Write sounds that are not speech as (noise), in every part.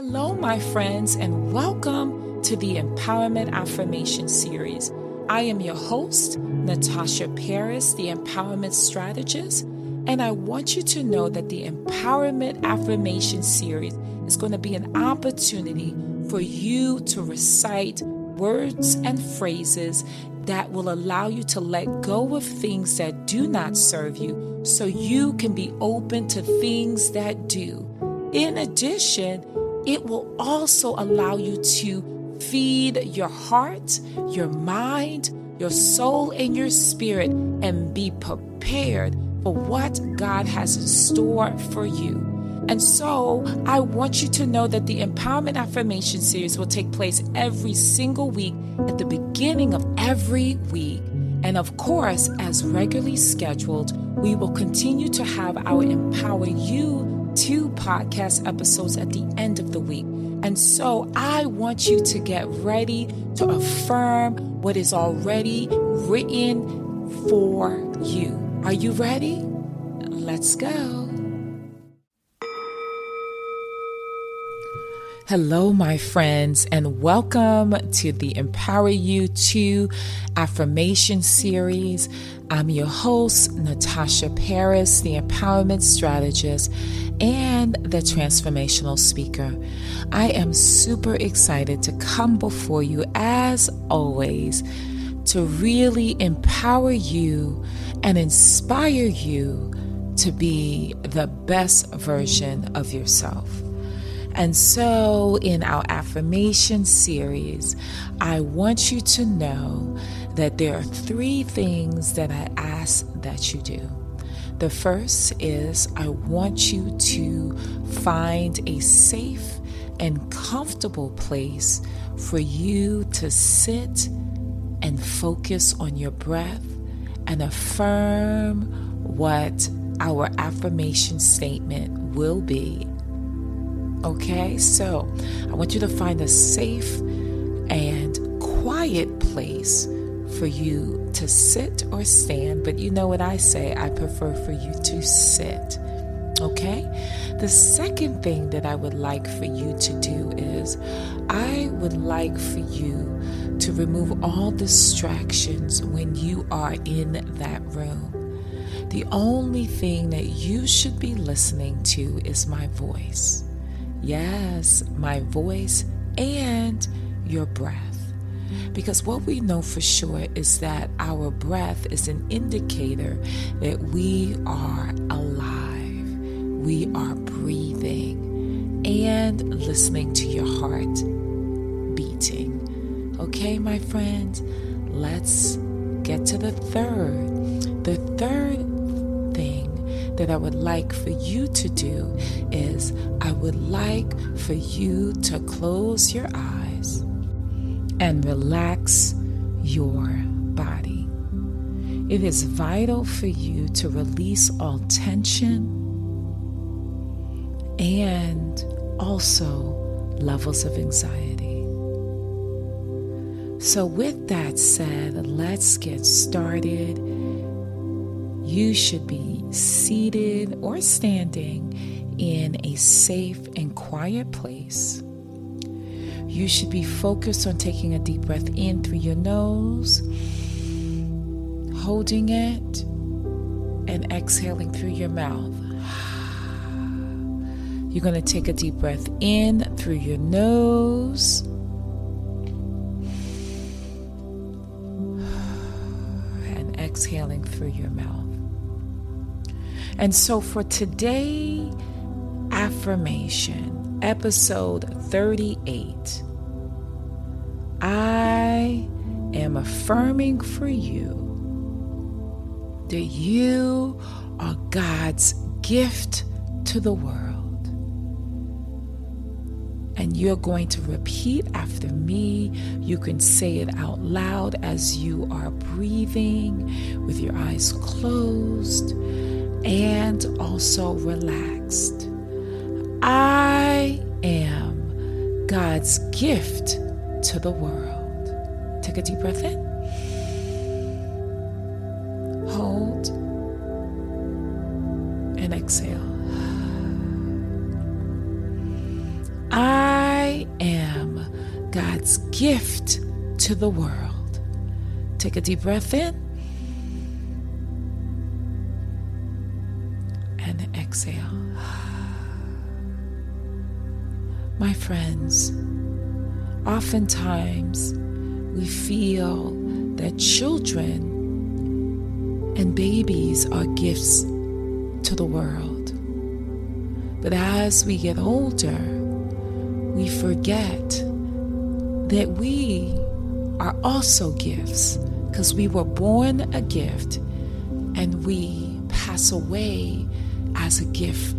Hello, my friends, and welcome to the Empowerment Affirmation Series. I am your host, Natasha Paris, the Empowerment Strategist, and I want you to know that the Empowerment Affirmation Series is going to be an opportunity for you to recite words and phrases that will allow you to let go of things that do not serve you so you can be open to things that do. In addition, it will also allow you to feed your heart, your mind, your soul, and your spirit and be prepared for what God has in store for you. And so I want you to know that the Empowerment Affirmation Series will take place every single week at the beginning of every week. And of course, as regularly scheduled, we will continue to have our Empower You two podcast episodes at the end of the week. And so I want you to get ready to affirm what is already written for you. Are you ready? Let's go. Hello, my friends, and welcome to the Empower You 2 Affirmation Series. I'm your host, Natasha Paris, the Empowerment Strategist and the Transformational Speaker. I am super excited to come before you, as always, to really empower you and inspire you to be the best version of yourself. And so, in our affirmation series, I want you to know that there are three things that I ask that you do. The first is I want you to find a safe and comfortable place for you to sit and focus on your breath and affirm what our affirmation statement will be Okay, so I want you to find a safe and quiet place for you to sit or stand, but you know what I say, I prefer for you to sit. Okay? The second thing that I would like for you to do is I would like for you to remove all distractions when you are in that room. The only thing that you should be listening to is my voice. Yes, my voice and your breath. Because what we know for sure is that our breath is an indicator that we are alive, we are breathing, and listening to your heart beating. Okay, my friend, let's get to the third. The third thing that I would like for you to do is I would like for you to close your eyes and relax your body. It is vital for you to release all tension and also levels of anxiety. So, with that said, let's get started you should be seated or standing in a safe and quiet place. You should be focused on taking a deep breath in through your nose, holding it, and exhaling through your mouth. You're going to take a deep breath in through your nose. And exhaling through your mouth. And so for today, affirmation, episode 38, I am affirming for you that you are God's gift to the world. And you're going to repeat after me. You can say it out loud as you are breathing with your eyes closed and also relaxed. I am God's gift to the world. Take a deep breath in. Hold and exhale. I am God's gift to the world. Take a deep breath in and exhale. My friends, oftentimes we feel that children and babies are gifts to the world. But as we get older, we forget that we are also gifts because we were born a gift and we pass away as a gift.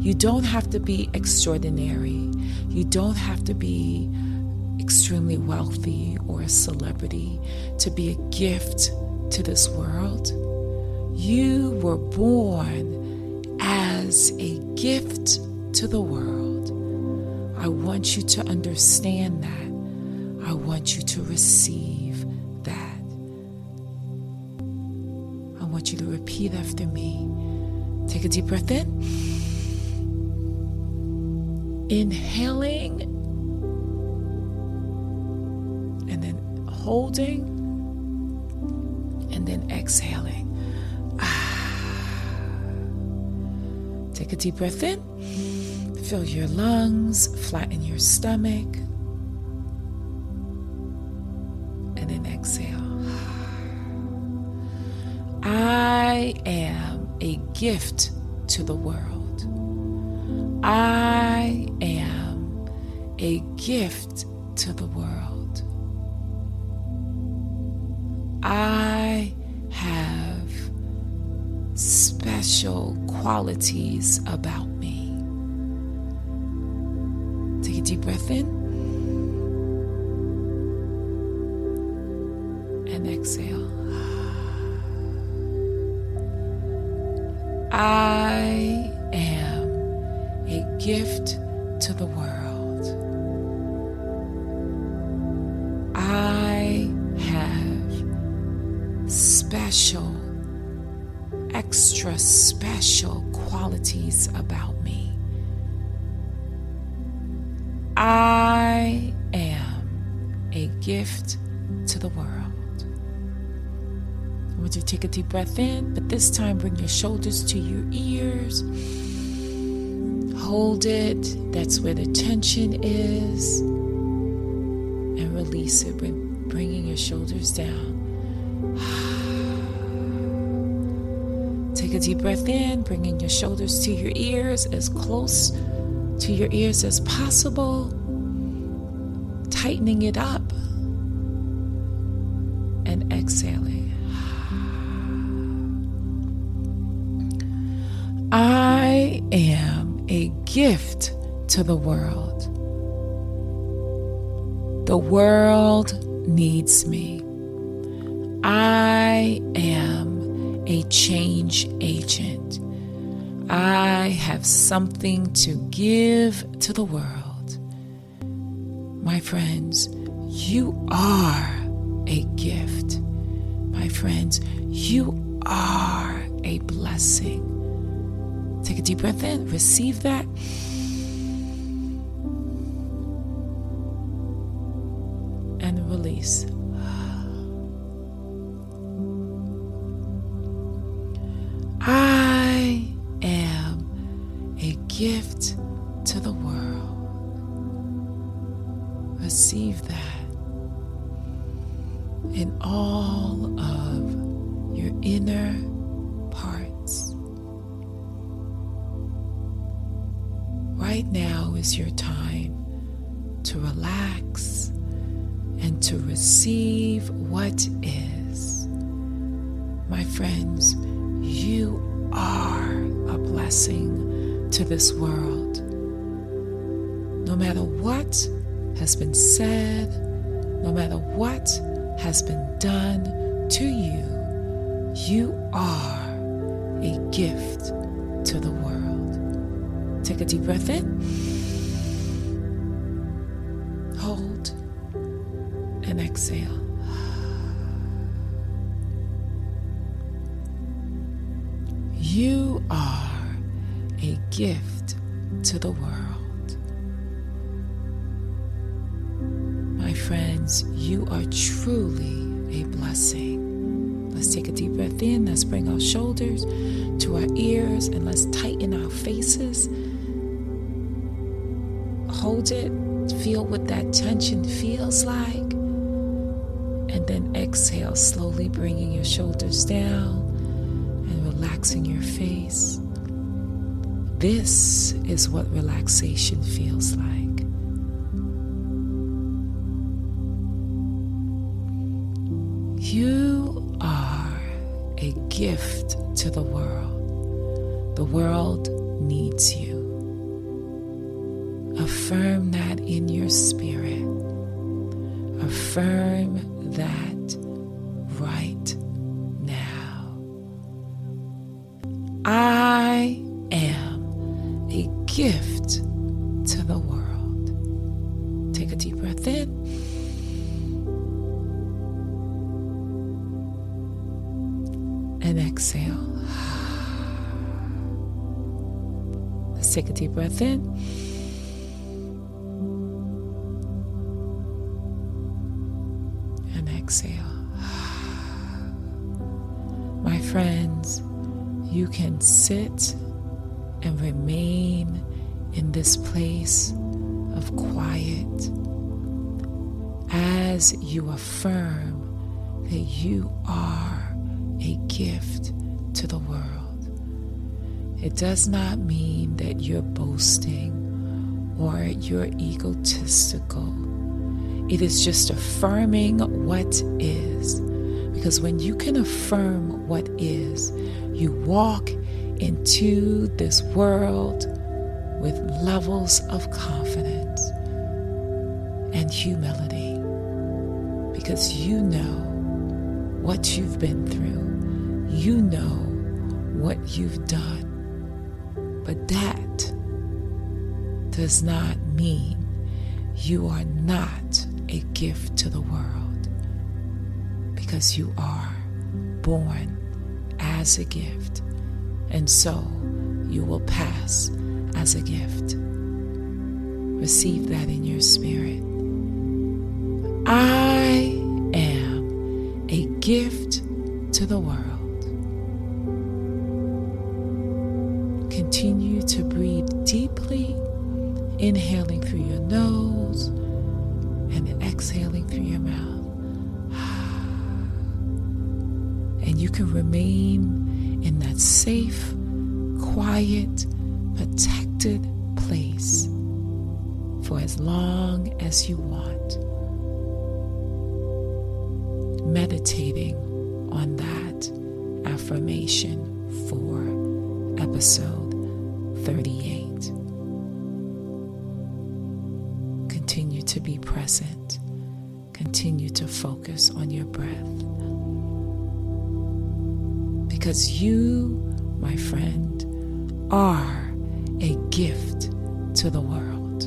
You don't have to be extraordinary. You don't have to be extremely wealthy or a celebrity to be a gift to this world. You were born as a gift to the world. I want you to understand that. I want you to receive that. I want you to repeat after me. Take a deep breath in. Inhaling and then holding and then exhaling. Ah. Take a deep breath in. Fill your lungs, flatten your stomach, and then exhale. I am a gift to the world. I am a gift to the world. I have special qualities about me Take a deep breath in and exhale. I gift to the world. I have special, extra special qualities about me. I am a gift to the world. Want you take a deep breath in, but this time bring your shoulders to your ears. Hold it, that's where the tension is, and release it, with bringing your shoulders down. (sighs) Take a deep breath in, bringing your shoulders to your ears as close to your ears as possible, tightening it up, gift to the world. The world needs me. I am a change agent. I have something to give to the world. My friends, you are a gift. My friends, you are a blessing. Take a deep breath in, receive that. And release. I am a gift what is. My friends, you are a blessing to this world. No matter what has been said, no matter what has been done to you, you are a gift to the world. Take a deep breath in, hold, and exhale. You are a gift to the world. My friends, you are truly a blessing. Let's take a deep breath in. Let's bring our shoulders to our ears and let's tighten our faces. Hold it. Feel what that tension feels like. And then exhale, slowly bringing your shoulders down relaxing your face. This is what relaxation feels like. You are a gift to the world. The world needs you. Affirm that in your spirit. Affirm that right I am a gift to the world. Take a deep breath in. And exhale. Let's take a deep breath in. And exhale. My friends, you can sit and remain in this place of quiet as you affirm that you are a gift to the world. It does not mean that you're boasting or you're egotistical. It is just affirming what is. Because when you can affirm what is, you walk into this world with levels of confidence and humility. Because you know what you've been through, you know what you've done. But that does not mean you are not a gift to the world because you are born as a gift, and so you will pass as a gift. Receive that in your spirit. I am a gift to the world. Continue to breathe deeply, inhaling you can remain in that safe, quiet, protected place for as long as you want. Meditating on that affirmation for episode 38. Continue to be present. Continue to focus on your breath. Because you, my friend, are a gift to the world.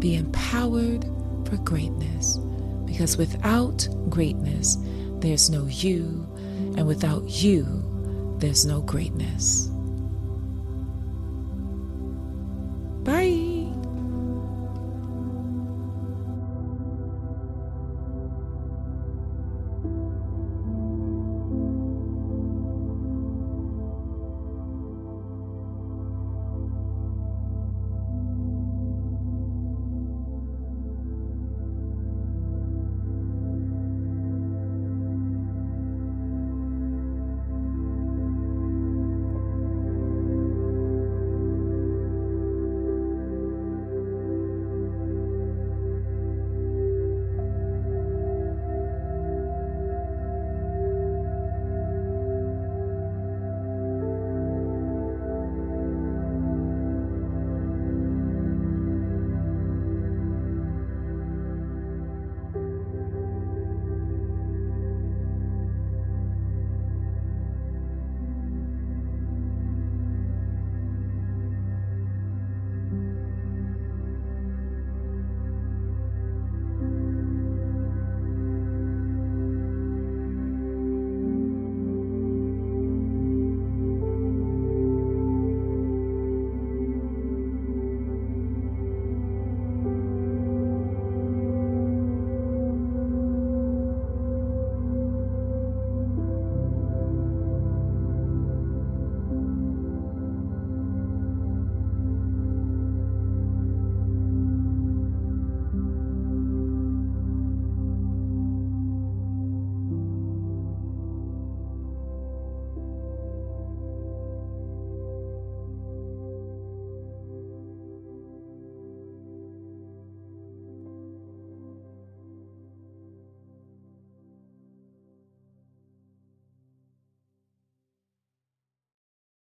Be empowered for greatness because without greatness, there's no you, and without you, there's no greatness.